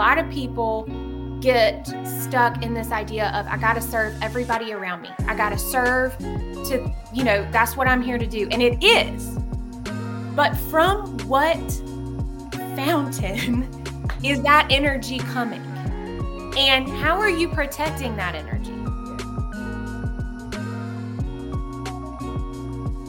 lot of people get stuck in this idea of I got to serve everybody around me. I got to serve to, you know, that's what I'm here to do. And it is. But from what fountain is that energy coming? And how are you protecting that energy?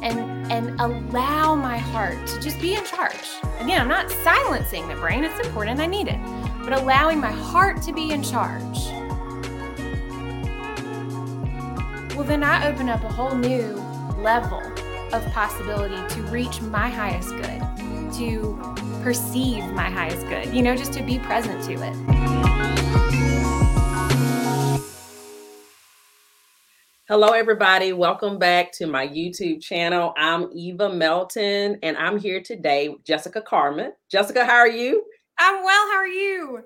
And and allow my heart to just be in charge. Again, I'm not silencing the brain, it's important, I need it, but allowing my heart to be in charge. Well, then I open up a whole new level of possibility to reach my highest good, to perceive my highest good, you know, just to be present to it. Hello, everybody. Welcome back to my YouTube channel. I'm Eva Melton, and I'm here today with Jessica Carmen. Jessica, how are you? I'm well. How are you?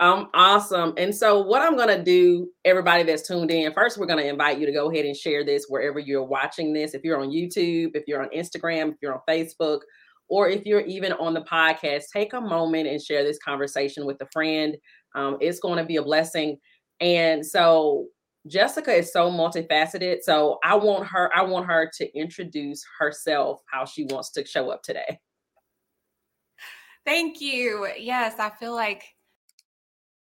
I'm awesome. And so, what I'm going to do, everybody that's tuned in, first, we're going to invite you to go ahead and share this wherever you're watching this. If you're on YouTube, if you're on Instagram, if you're on Facebook, or if you're even on the podcast, take a moment and share this conversation with a friend. Um, it's going to be a blessing. And so, Jessica is so multifaceted. So I want her, I want her to introduce herself, how she wants to show up today. Thank you. Yes, I feel like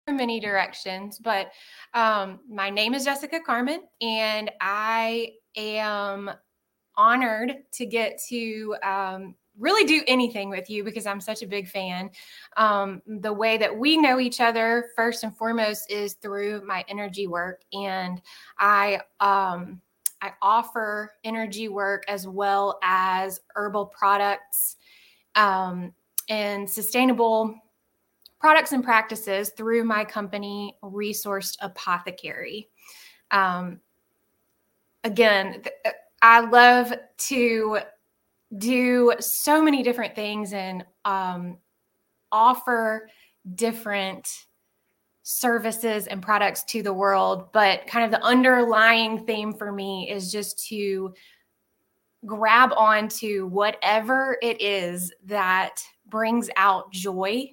many directions, but um, my name is Jessica Carmen, and I am honored to get to um, really do anything with you because I'm such a big fan. Um, the way that we know each other, first and foremost, is through my energy work, and I um, I offer energy work as well as herbal products um, and sustainable products and practices through my company, Resourced Apothecary. Um, again, th- I love to do so many different things and um, offer different services and products to the world. But kind of the underlying theme for me is just to grab onto whatever it is that brings out joy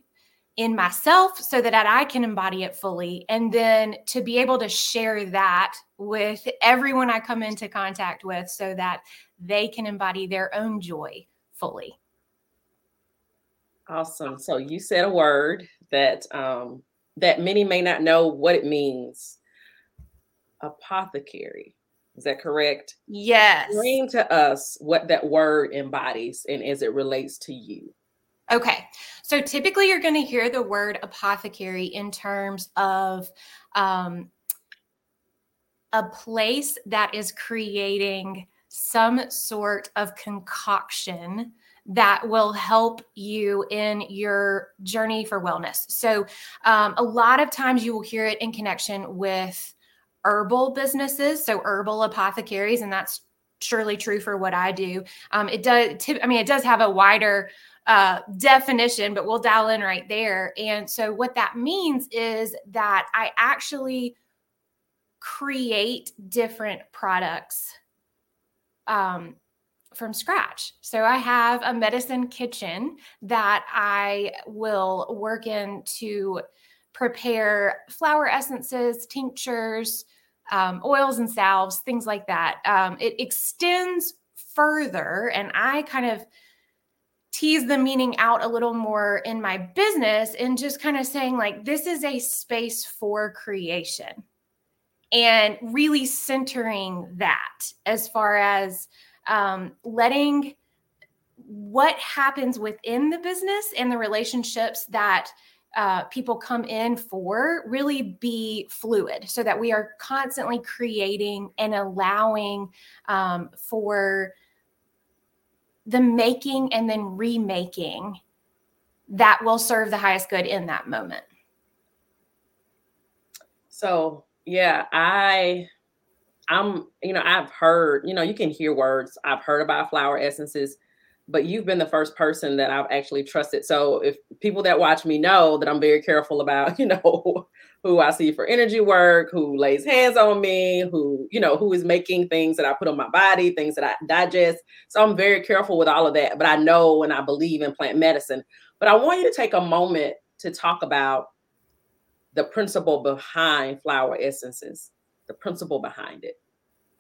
in myself so that I can embody it fully. And then to be able to share that with everyone I come into contact with so that they can embody their own joy fully. Awesome. So you said a word that um, that many may not know what it means. Apothecary. Is that correct? Yes. Explain to us what that word embodies and as it relates to you. Okay. So typically you're going to hear the word apothecary in terms of um, a place that is creating some sort of concoction that will help you in your journey for wellness. So, um, a lot of times you will hear it in connection with herbal businesses, so herbal apothecaries, and that's surely true for what I do. Um, it does, I mean, it does have a wider uh, definition, but we'll dial in right there. And so, what that means is that I actually create different products um, from scratch. So I have a medicine kitchen that I will work in to prepare flower essences, tinctures, um, oils and salves, things like that. Um, it extends further, and I kind of tease the meaning out a little more in my business and just kind of saying, like, this is a space for creation and really centering that as far as um, letting what happens within the business and the relationships that uh, people come in for really be fluid so that we are constantly creating and allowing um, for the making and then remaking that will serve the highest good in that moment. So, yeah, I I'm, you know, I've heard, you know, you can hear words. I've heard about flower essences, but you've been the first person that I've actually trusted. So if people that watch me know that I'm very careful about, you know, who I see for energy work, who lays hands on me, who, you know, who is making things that I put on my body, things that I digest. So I'm very careful with all of that. But I know and I believe in plant medicine. But I want you to take a moment to talk about the principle behind flower essences, the principle behind it.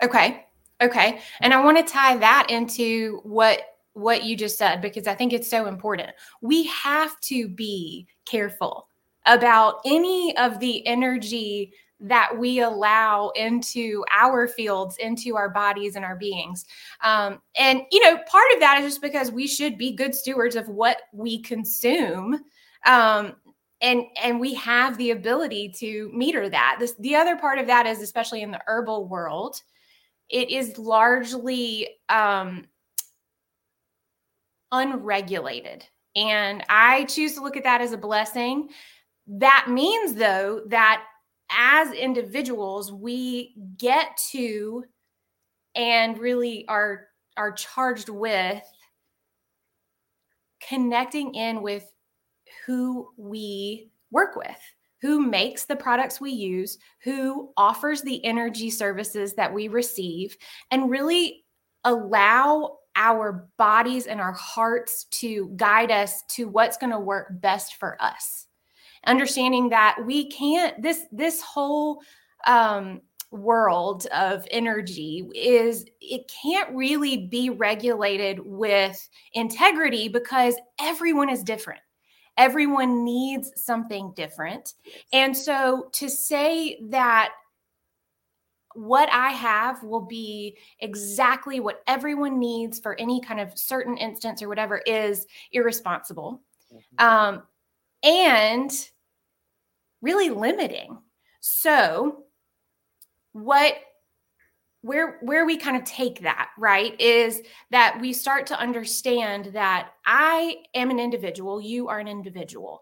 Okay. Okay. And I want to tie that into what what you just said because I think it's so important. We have to be careful about any of the energy that we allow into our fields, into our bodies and our beings. Um, and, you know, part of that is just because we should be good stewards of what we consume. Um, and and we have the ability to meter that. This, the other part of that is, especially in the herbal world, it is largely um, unregulated. And I choose to look at that as a blessing. That means, though, that as individuals, we get to and really are are charged with connecting in with who we work with who makes the products we use, who offers the energy services that we receive, and really allow our bodies and our hearts to guide us to what's going to work best for us. Understanding that we can't this this whole um, world of energy is it can't really be regulated with integrity because everyone is different everyone needs something different. And so to say that what I have will be exactly what everyone needs for any kind of certain instance or whatever is irresponsible mm-hmm. um, and really limiting. So, what where where we kind of take that right is that we start to understand that i am an individual you are an individual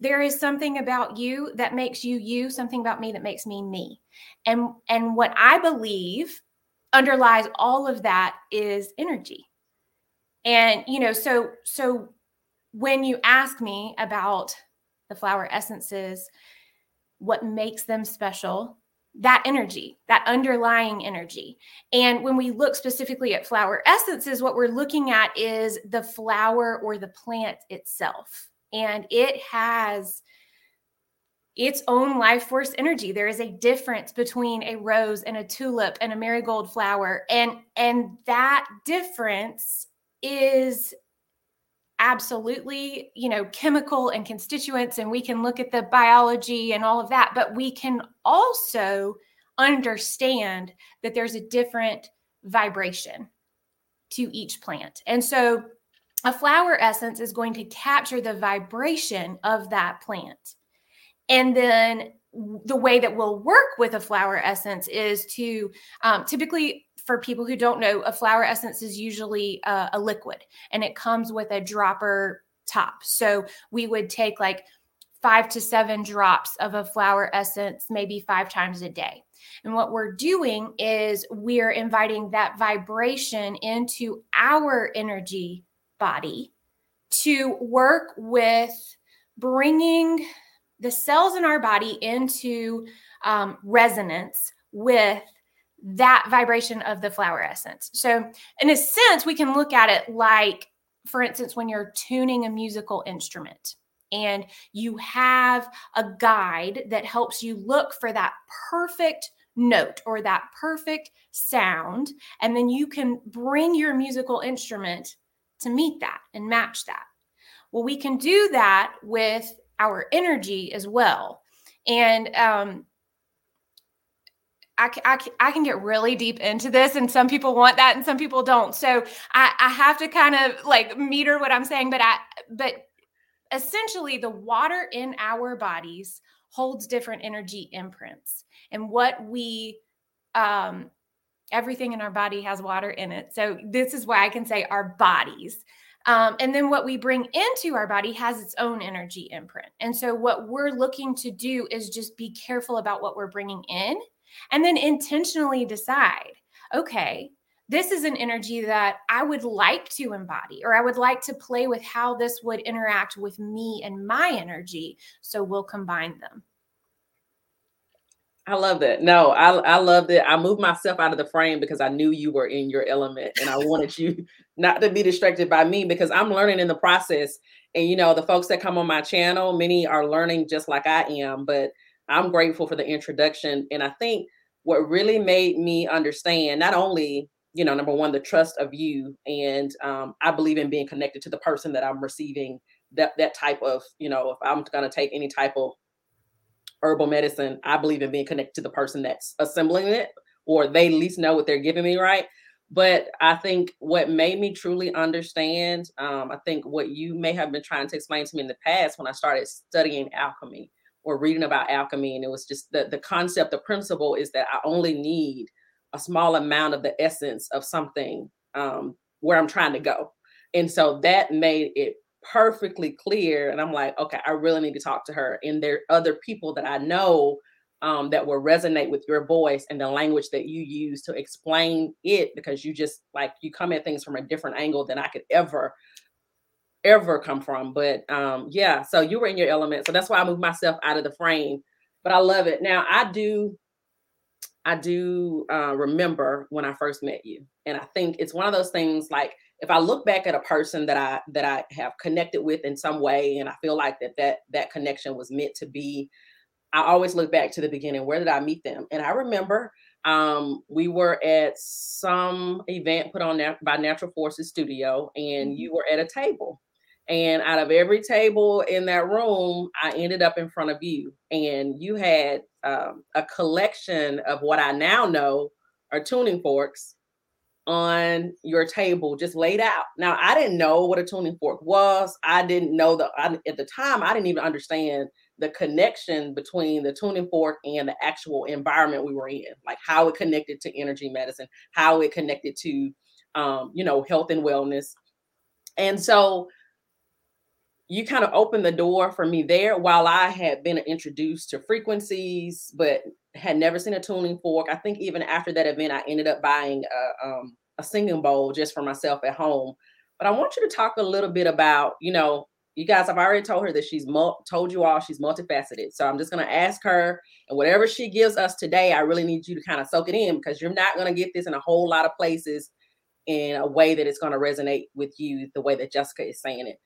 there is something about you that makes you you something about me that makes me me and and what i believe underlies all of that is energy and you know so so when you ask me about the flower essences what makes them special that energy, that underlying energy. And when we look specifically at flower essences, what we're looking at is the flower or the plant itself. And it has its own life force energy. There is a difference between a rose and a tulip and a marigold flower. And and that difference is absolutely you know chemical and constituents and we can look at the biology and all of that but we can also understand that there's a different vibration to each plant and so a flower essence is going to capture the vibration of that plant and then the way that we'll work with a flower essence is to um, typically for people who don't know, a flower essence is usually a, a liquid and it comes with a dropper top. So we would take like five to seven drops of a flower essence, maybe five times a day. And what we're doing is we're inviting that vibration into our energy body to work with bringing the cells in our body into um, resonance with that vibration of the flower essence. So, in a sense, we can look at it like, for instance, when you're tuning a musical instrument and you have a guide that helps you look for that perfect note or that perfect sound. And then you can bring your musical instrument to meet that and match that. Well, we can do that with our energy as well. And um, I, I, I can get really deep into this and some people want that and some people don't so I, I have to kind of like meter what i'm saying but i but essentially the water in our bodies holds different energy imprints and what we um everything in our body has water in it so this is why i can say our bodies um, and then what we bring into our body has its own energy imprint and so what we're looking to do is just be careful about what we're bringing in and then intentionally decide okay this is an energy that I would like to embody, or I would like to play with how this would interact with me and my energy. So we'll combine them. I love that. No, I, I love that. I moved myself out of the frame because I knew you were in your element and I wanted you not to be distracted by me because I'm learning in the process. And you know, the folks that come on my channel, many are learning just like I am, but I'm grateful for the introduction. And I think what really made me understand not only, you know, number one, the trust of you, and um, I believe in being connected to the person that I'm receiving that that type of, you know, if I'm going to take any type of herbal medicine, I believe in being connected to the person that's assembling it, or they at least know what they're giving me, right? But I think what made me truly understand, um, I think what you may have been trying to explain to me in the past when I started studying alchemy or reading about alchemy, and it was just the, the concept, the principle is that I only need a small amount of the essence of something um, where I'm trying to go. And so that made it perfectly clear. And I'm like, okay, I really need to talk to her. And there are other people that I know um, that will resonate with your voice and the language that you use to explain it because you just like you come at things from a different angle than I could ever ever come from but um yeah so you were in your element so that's why I moved myself out of the frame but I love it now I do I do uh, remember when I first met you and I think it's one of those things like if I look back at a person that I that I have connected with in some way and I feel like that that that connection was meant to be I always look back to the beginning. Where did I meet them? And I remember um, we were at some event put on by Natural Forces Studio, and mm-hmm. you were at a table. And out of every table in that room, I ended up in front of you, and you had um, a collection of what I now know are tuning forks on your table just laid out. Now, I didn't know what a tuning fork was. I didn't know the I, at the time I didn't even understand the connection between the tuning fork and the actual environment we were in, like how it connected to energy medicine, how it connected to, um, you know, health and wellness. And so you kind of opened the door for me there while I had been introduced to frequencies, but had never seen a tuning fork. I think even after that event, I ended up buying a, um, a singing bowl just for myself at home. But I want you to talk a little bit about, you know, you guys, I've already told her that she's mul- told you all she's multifaceted. So I'm just going to ask her, and whatever she gives us today, I really need you to kind of soak it in because you're not going to get this in a whole lot of places in a way that it's going to resonate with you the way that Jessica is saying it.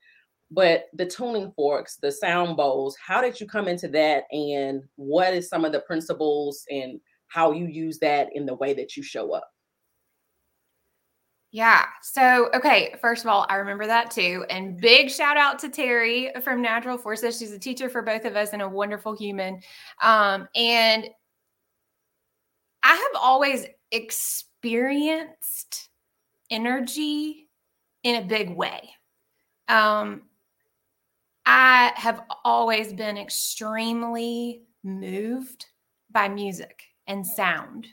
But the tuning forks, the sound bowls, how did you come into that? And what is some of the principles and how you use that in the way that you show up? Yeah. So, okay, first of all, I remember that too. And big shout out to Terry from Natural Forces. She's a teacher for both of us and a wonderful human. Um, and I have always experienced energy in a big way. Um, I have always been extremely moved by music and sound.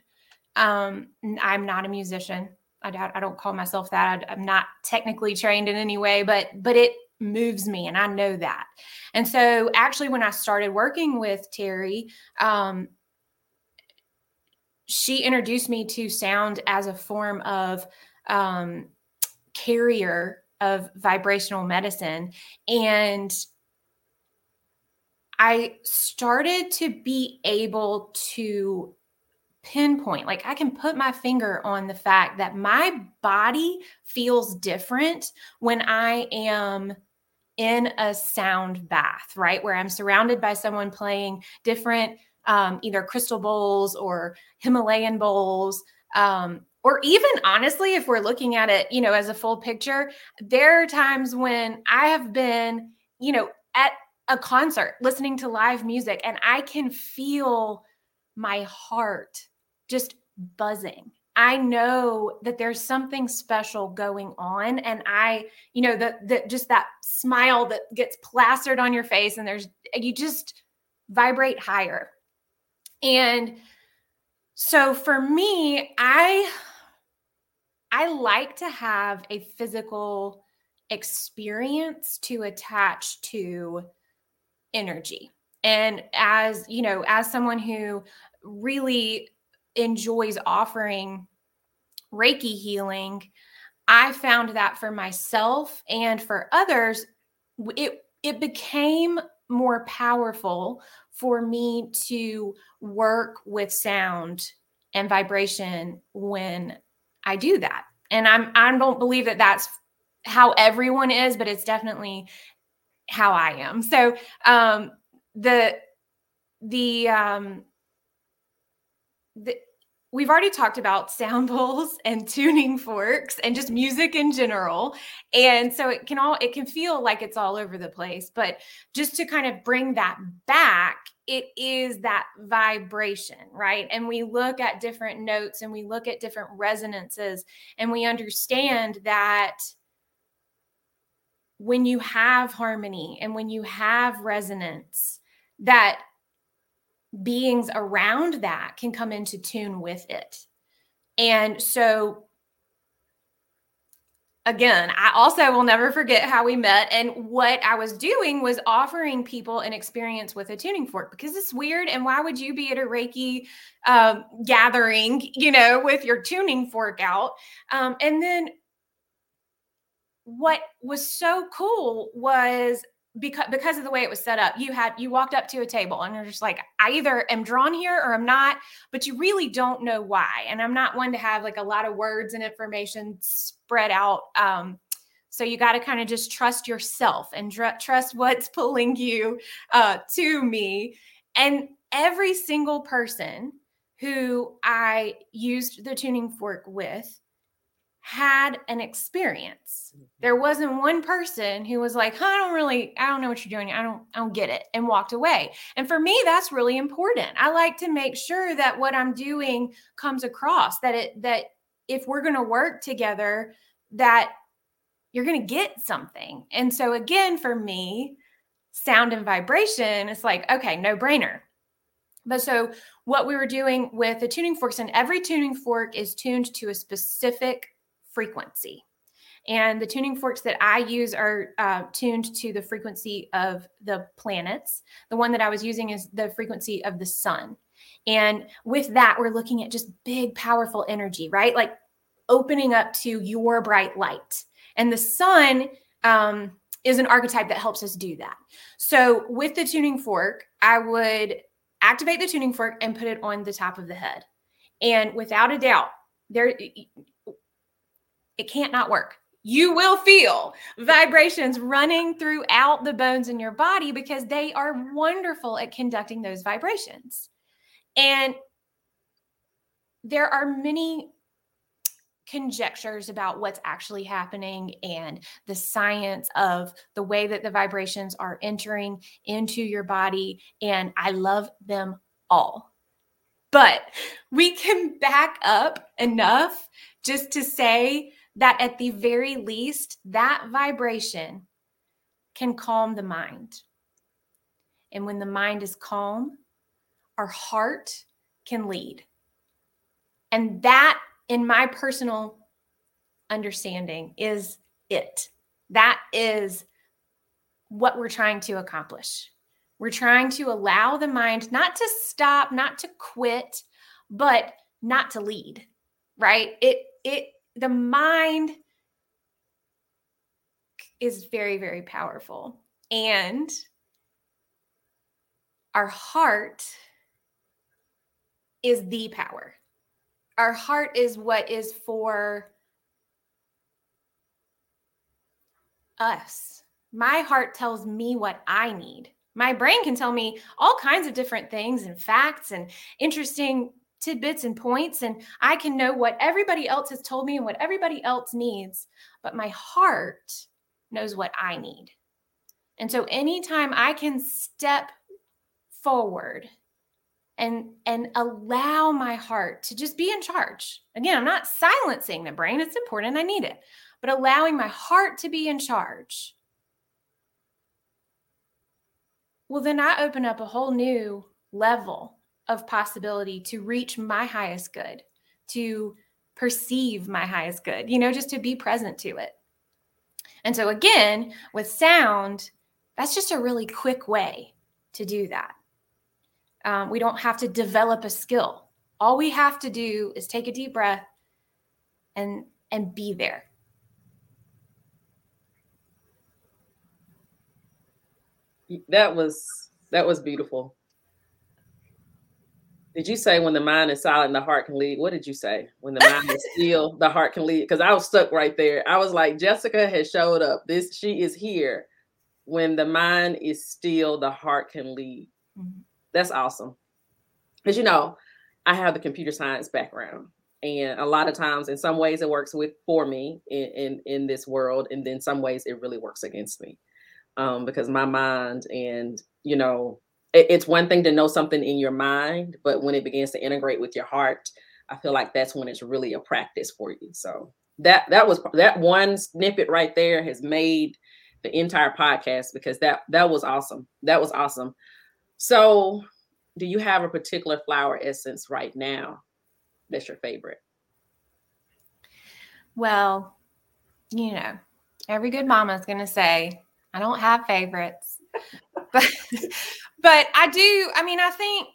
Um, I'm not a musician. I doubt I don't call myself that. I, I'm not technically trained in any way, but but it moves me and I know that. And so actually when I started working with Terry, um, she introduced me to sound as a form of um, carrier of vibrational medicine. And I started to be able to pinpoint like i can put my finger on the fact that my body feels different when i am in a sound bath right where i'm surrounded by someone playing different um, either crystal bowls or himalayan bowls um, or even honestly if we're looking at it you know as a full picture there are times when i have been you know at a concert listening to live music and i can feel my heart just buzzing. I know that there's something special going on and I, you know, that just that smile that gets plastered on your face and there's you just vibrate higher. And so for me, I I like to have a physical experience to attach to energy. And as, you know, as someone who really enjoys offering Reiki healing, I found that for myself and for others, it it became more powerful for me to work with sound and vibration when I do that. And I'm I don't believe that that's how everyone is, but it's definitely how I am. So um the the um the we've already talked about sound bowls and tuning forks and just music in general. And so it can all it can feel like it's all over the place but just to kind of bring that back it is that vibration right? And we look at different notes and we look at different resonances and we understand that when you have harmony and when you have resonance that beings around that can come into tune with it. And so, again, I also will never forget how we met. And what I was doing was offering people an experience with a tuning fork because it's weird. And why would you be at a Reiki um, gathering, you know, with your tuning fork out? Um, and then what was so cool was because because of the way it was set up you had you walked up to a table and you're just like i either am drawn here or i'm not but you really don't know why and i'm not one to have like a lot of words and information spread out um, so you got to kind of just trust yourself and dr- trust what's pulling you uh, to me and every single person who i used the tuning fork with had an experience. Mm-hmm. There wasn't one person who was like, I don't really, I don't know what you're doing. I don't, I don't get it and walked away. And for me, that's really important. I like to make sure that what I'm doing comes across that it, that if we're going to work together, that you're going to get something. And so again, for me, sound and vibration, it's like, okay, no brainer. But so what we were doing with the tuning forks, and every tuning fork is tuned to a specific frequency. And the tuning forks that I use are uh, tuned to the frequency of the planets. The one that I was using is the frequency of the sun. And with that, we're looking at just big, powerful energy, right? Like opening up to your bright light. And the sun um, is an archetype that helps us do that. So with the tuning fork, I would activate the tuning fork and put it on the top of the head. And without a doubt, there it can't not work. You will feel vibrations running throughout the bones in your body because they are wonderful at conducting those vibrations. And there are many conjectures about what's actually happening and the science of the way that the vibrations are entering into your body. And I love them all. But we can back up enough just to say that at the very least, that vibration can calm the mind. And when the mind is calm, our heart can lead. And that, in my personal understanding, is it. That is what we're trying to accomplish. We're trying to allow the mind not to stop, not to quit, but not to lead, right? It, it, the mind is very, very powerful. And our heart is the power. Our heart is what is for us. My heart tells me what I need. My brain can tell me all kinds of different things and facts and interesting tidbits and points and I can know what everybody else has told me and what everybody else needs, but my heart knows what I need. And so anytime I can step forward and and allow my heart to just be in charge. Again, I'm not silencing the brain, it's important, I need it. But allowing my heart to be in charge. Well, then I open up a whole new level of possibility to reach my highest good, to perceive my highest good, you know, just to be present to it. And so, again, with sound, that's just a really quick way to do that. Um, we don't have to develop a skill. All we have to do is take a deep breath and and be there. That was that was beautiful Did you say when the mind is silent, the heart can lead? What did you say? When the mind is still, the heart can lead? Because I was stuck right there. I was like, Jessica has showed up. This she is here. When the mind is still, the heart can lead. Mm-hmm. That's awesome. Because you know, I have the computer science background. And a lot of times, in some ways, it works with for me in, in, in this world, and then some ways it really works against me, um, because my mind and you know it's one thing to know something in your mind, but when it begins to integrate with your heart, I feel like that's when it's really a practice for you. So that that was that one snippet right there has made the entire podcast because that that was awesome. That was awesome. So, do you have a particular flower essence right now that's your favorite? Well, you know, every good mama is going to say, I don't have favorites. but but I do, I mean, I think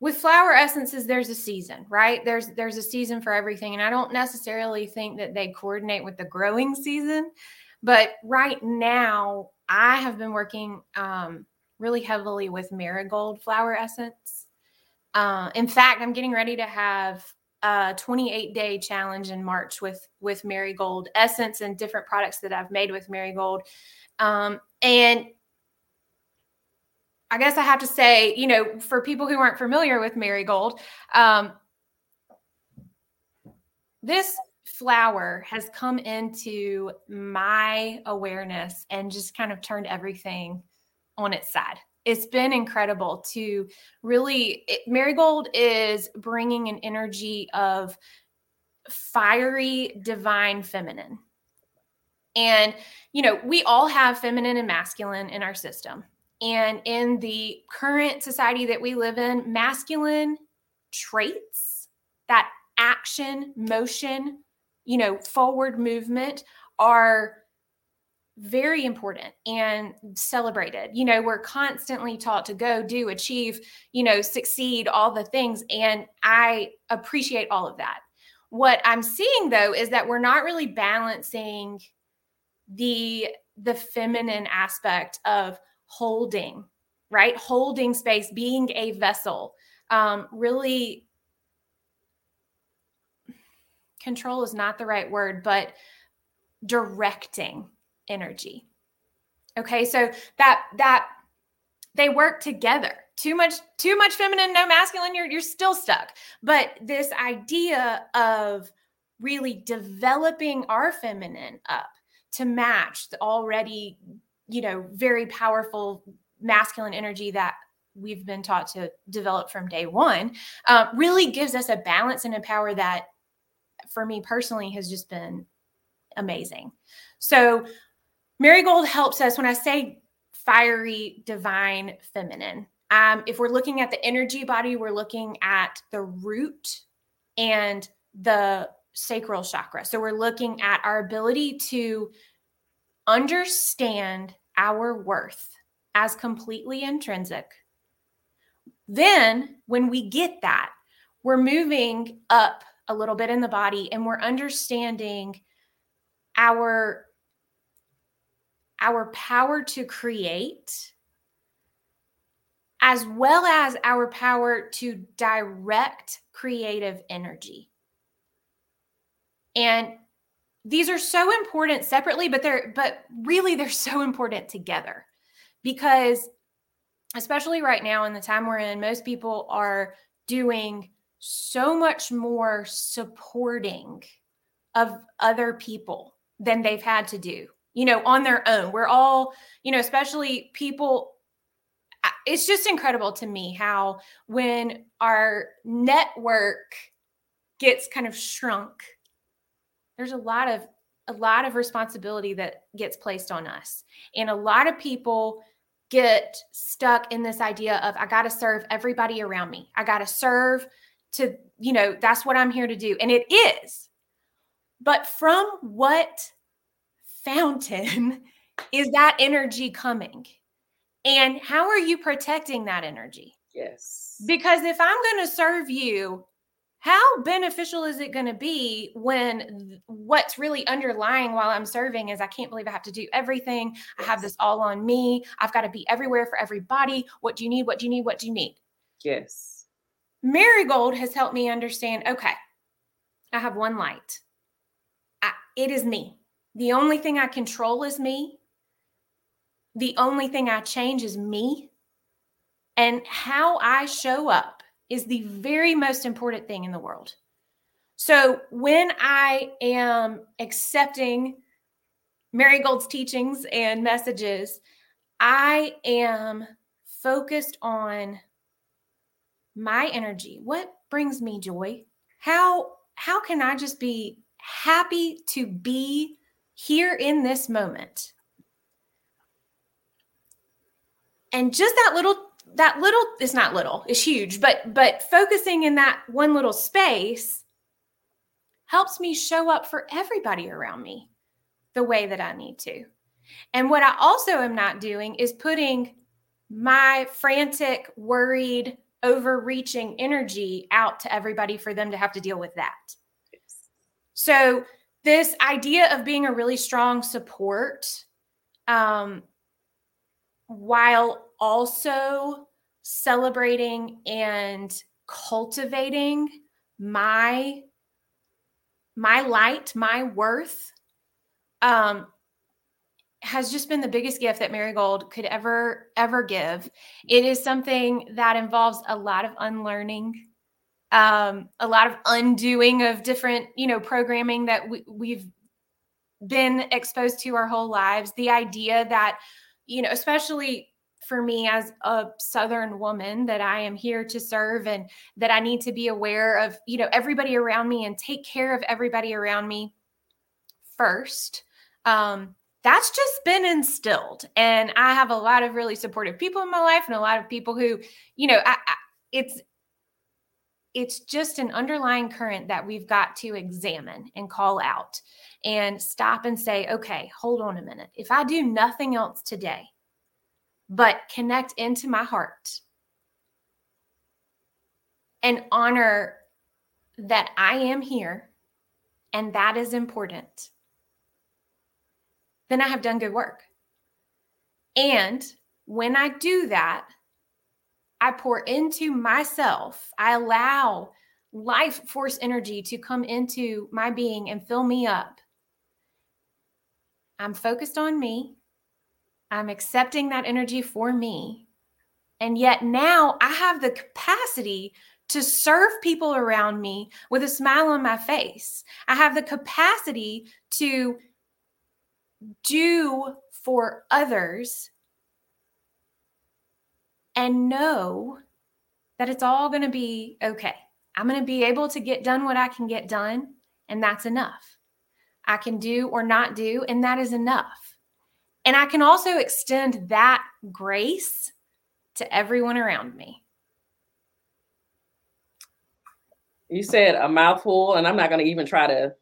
with flower essences there's a season, right? There's there's a season for everything and I don't necessarily think that they coordinate with the growing season, but right now I have been working um really heavily with marigold flower essence. Uh, in fact, I'm getting ready to have a 28 day challenge in March with with marigold essence and different products that I've made with marigold. Um, and I guess I have to say, you know, for people who aren't familiar with marigold, um, this flower has come into my awareness and just kind of turned everything on its side. It's been incredible to really, it, marigold is bringing an energy of fiery, divine feminine. And, you know, we all have feminine and masculine in our system. And in the current society that we live in, masculine traits, that action, motion, you know, forward movement are very important and celebrated. You know, we're constantly taught to go, do, achieve, you know, succeed, all the things. And I appreciate all of that. What I'm seeing though is that we're not really balancing the the feminine aspect of holding, right? Holding space, being a vessel. Um, really, control is not the right word, but directing energy. Okay, so that that they work together. Too much, too much feminine, no masculine, you're you're still stuck. But this idea of really developing our feminine up to match the already you know, very powerful masculine energy that we've been taught to develop from day one uh, really gives us a balance and a power that for me personally has just been amazing. So marigold helps us. When i say fiery divine feminine um, if we're looking at the energy body we're looking at the root and the sacral chakra. So we're looking at our ability to understand our worth as completely intrinsic, then when we get that, we're moving up a little bit in the body and we're understanding our our power to create as well as our power to direct creative energy. And these are so important separately but they're but really they're so important together because especially right now in the time we're in most people are doing so much more supporting of other people than they've had to do you know on their own. We're all you know especially people it's just incredible to me how when our network gets kind of shrunk there's a lot of a lot of responsibility that gets placed on us. And a lot of people get stuck in this idea of i got to serve everybody around me. I got to serve to you know that's what i'm here to do. And it is. But from what fountain is that energy coming? And how are you protecting that energy? Yes. Because if i'm going to serve you how beneficial is it going to be when what's really underlying while I'm serving is I can't believe I have to do everything. I have this all on me. I've got to be everywhere for everybody. What do you need? What do you need? What do you need? Yes. Marigold has helped me understand okay, I have one light. I, it is me. The only thing I control is me. The only thing I change is me. And how I show up is the very most important thing in the world. So when I am accepting Marigold's teachings and messages, I am focused on my energy. What brings me joy? How how can I just be happy to be here in this moment? And just that little that little is not little, it's huge, but but focusing in that one little space helps me show up for everybody around me the way that I need to. And what I also am not doing is putting my frantic, worried, overreaching energy out to everybody for them to have to deal with that. Yes. So, this idea of being a really strong support um, while also celebrating and cultivating my my light my worth um has just been the biggest gift that Marigold could ever ever give. It is something that involves a lot of unlearning, um, a lot of undoing of different, you know, programming that we, we've been exposed to our whole lives. The idea that, you know, especially for me as a southern woman that i am here to serve and that i need to be aware of you know everybody around me and take care of everybody around me first. Um that's just been instilled and i have a lot of really supportive people in my life and a lot of people who you know I, I, it's it's just an underlying current that we've got to examine and call out and stop and say okay hold on a minute. If i do nothing else today but connect into my heart and honor that i am here and that is important then I have done good work. And when I do that, I pour into myself, I allow life force energy to come into my being and fill me up. I'm focused on me. I'm accepting that energy for me. And yet now I have the capacity to serve people around me with a smile on my face. I have the capacity to do for others and know that it's all going to be okay. I'm going to be able to get done what I can get done, and that's enough. I can do or not do, and that is enough. And I can also extend that grace to everyone around me. You said a mouthful, and I'm not going to even try to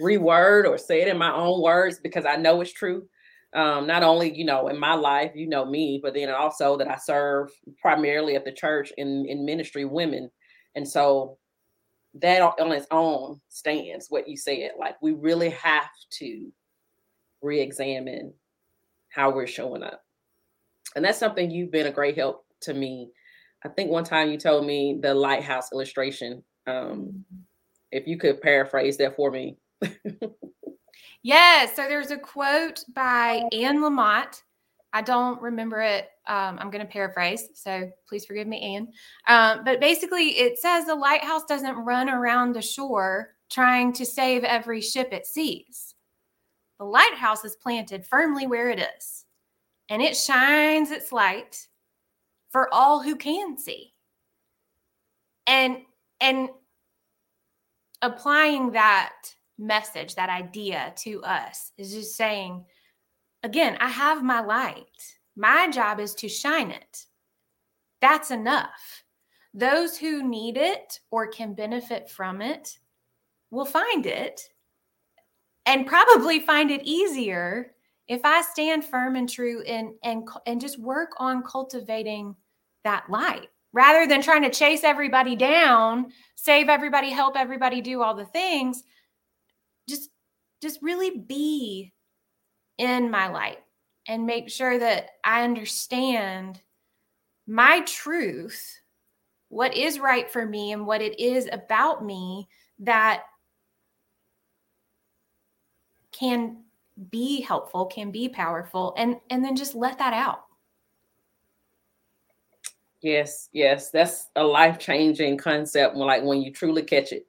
reword or say it in my own words because I know it's true. Um, not only you know in my life, you know me, but then also that I serve primarily at the church in in ministry women, and so that on its own stands what you said. Like we really have to re-examine how we're showing up, and that's something you've been a great help to me. I think one time you told me the lighthouse illustration. Um, if you could paraphrase that for me, yes. So there's a quote by Anne Lamott. I don't remember it. Um, I'm going to paraphrase. So please forgive me, Anne. Um, but basically, it says the lighthouse doesn't run around the shore trying to save every ship it sees. The lighthouse is planted firmly where it is, and it shines its light for all who can see. And and applying that message, that idea to us is just saying, again, I have my light. My job is to shine it. That's enough. Those who need it or can benefit from it will find it and probably find it easier if I stand firm and true and and and just work on cultivating that light. Rather than trying to chase everybody down, save everybody, help everybody do all the things just just really be in my light and make sure that I understand my truth what is right for me and what it is about me that can be helpful can be powerful and and then just let that out. Yes yes that's a life-changing concept like when you truly catch it.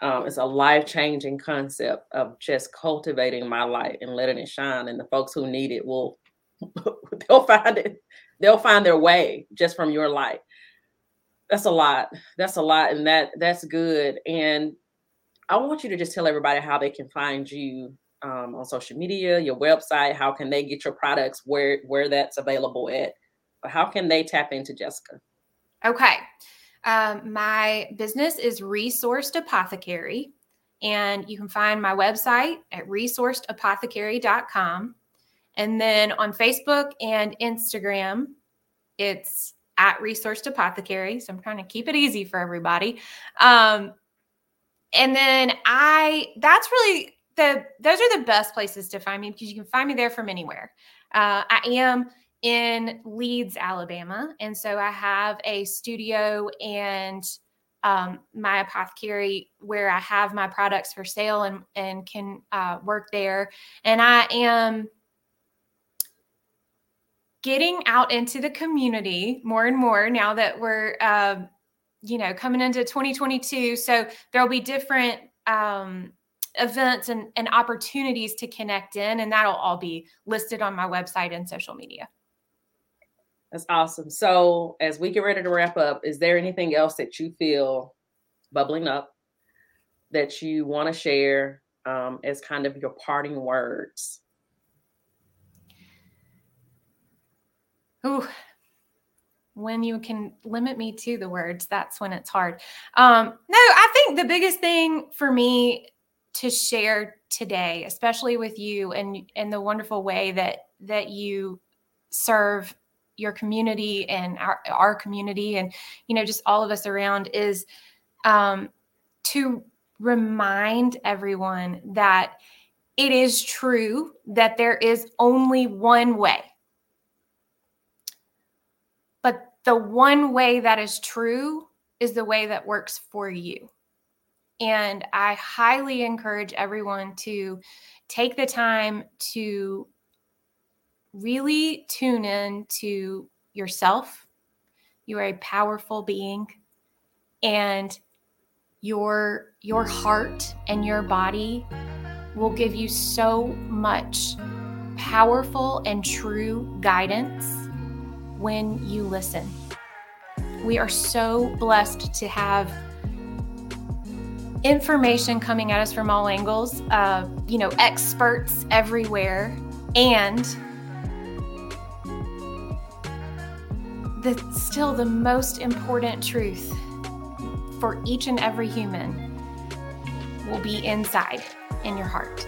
Um, it's a life-changing concept of just cultivating my light and letting it shine and the folks who need it will they'll find it they'll find their way just from your light. That's a lot that's a lot and that that's good and i want you to just tell everybody how they can find you um, on social media, your website? How can they get your products where where that's available at? But how can they tap into Jessica? Okay. Um, my business is Resourced Apothecary, and you can find my website at resourcedapothecary.com. And then on Facebook and Instagram, it's at Resourced Apothecary. So I'm trying to keep it easy for everybody. Um, and then I, that's really the those are the best places to find me because you can find me there from anywhere. Uh, I am in Leeds, Alabama, and so I have a studio and um, my apothecary where I have my products for sale and and can uh, work there. And I am getting out into the community more and more now that we're uh, you know coming into 2022. So there'll be different um, events and, and opportunities to connect in. And that'll all be listed on my website and social media. That's awesome. So, as we get ready to wrap up, is there anything else that you feel bubbling up that you want to share um, as kind of your parting words? Ooh, when you can limit me to the words, that's when it's hard. Um, no, I think the biggest thing for me to share today, especially with you and and the wonderful way that that you serve your community and our, our community and you know just all of us around is um, to remind everyone that it is true that there is only one way. But the one way that is true is the way that works for you and I highly encourage everyone to take the time to really tune in to yourself. You are a powerful being and your your heart and your body will give you so much powerful and true guidance when you listen. We are so blessed to have information coming at us from all angles, uh, you know, experts everywhere, and the still the most important truth for each and every human will be inside in your heart.